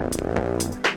Thank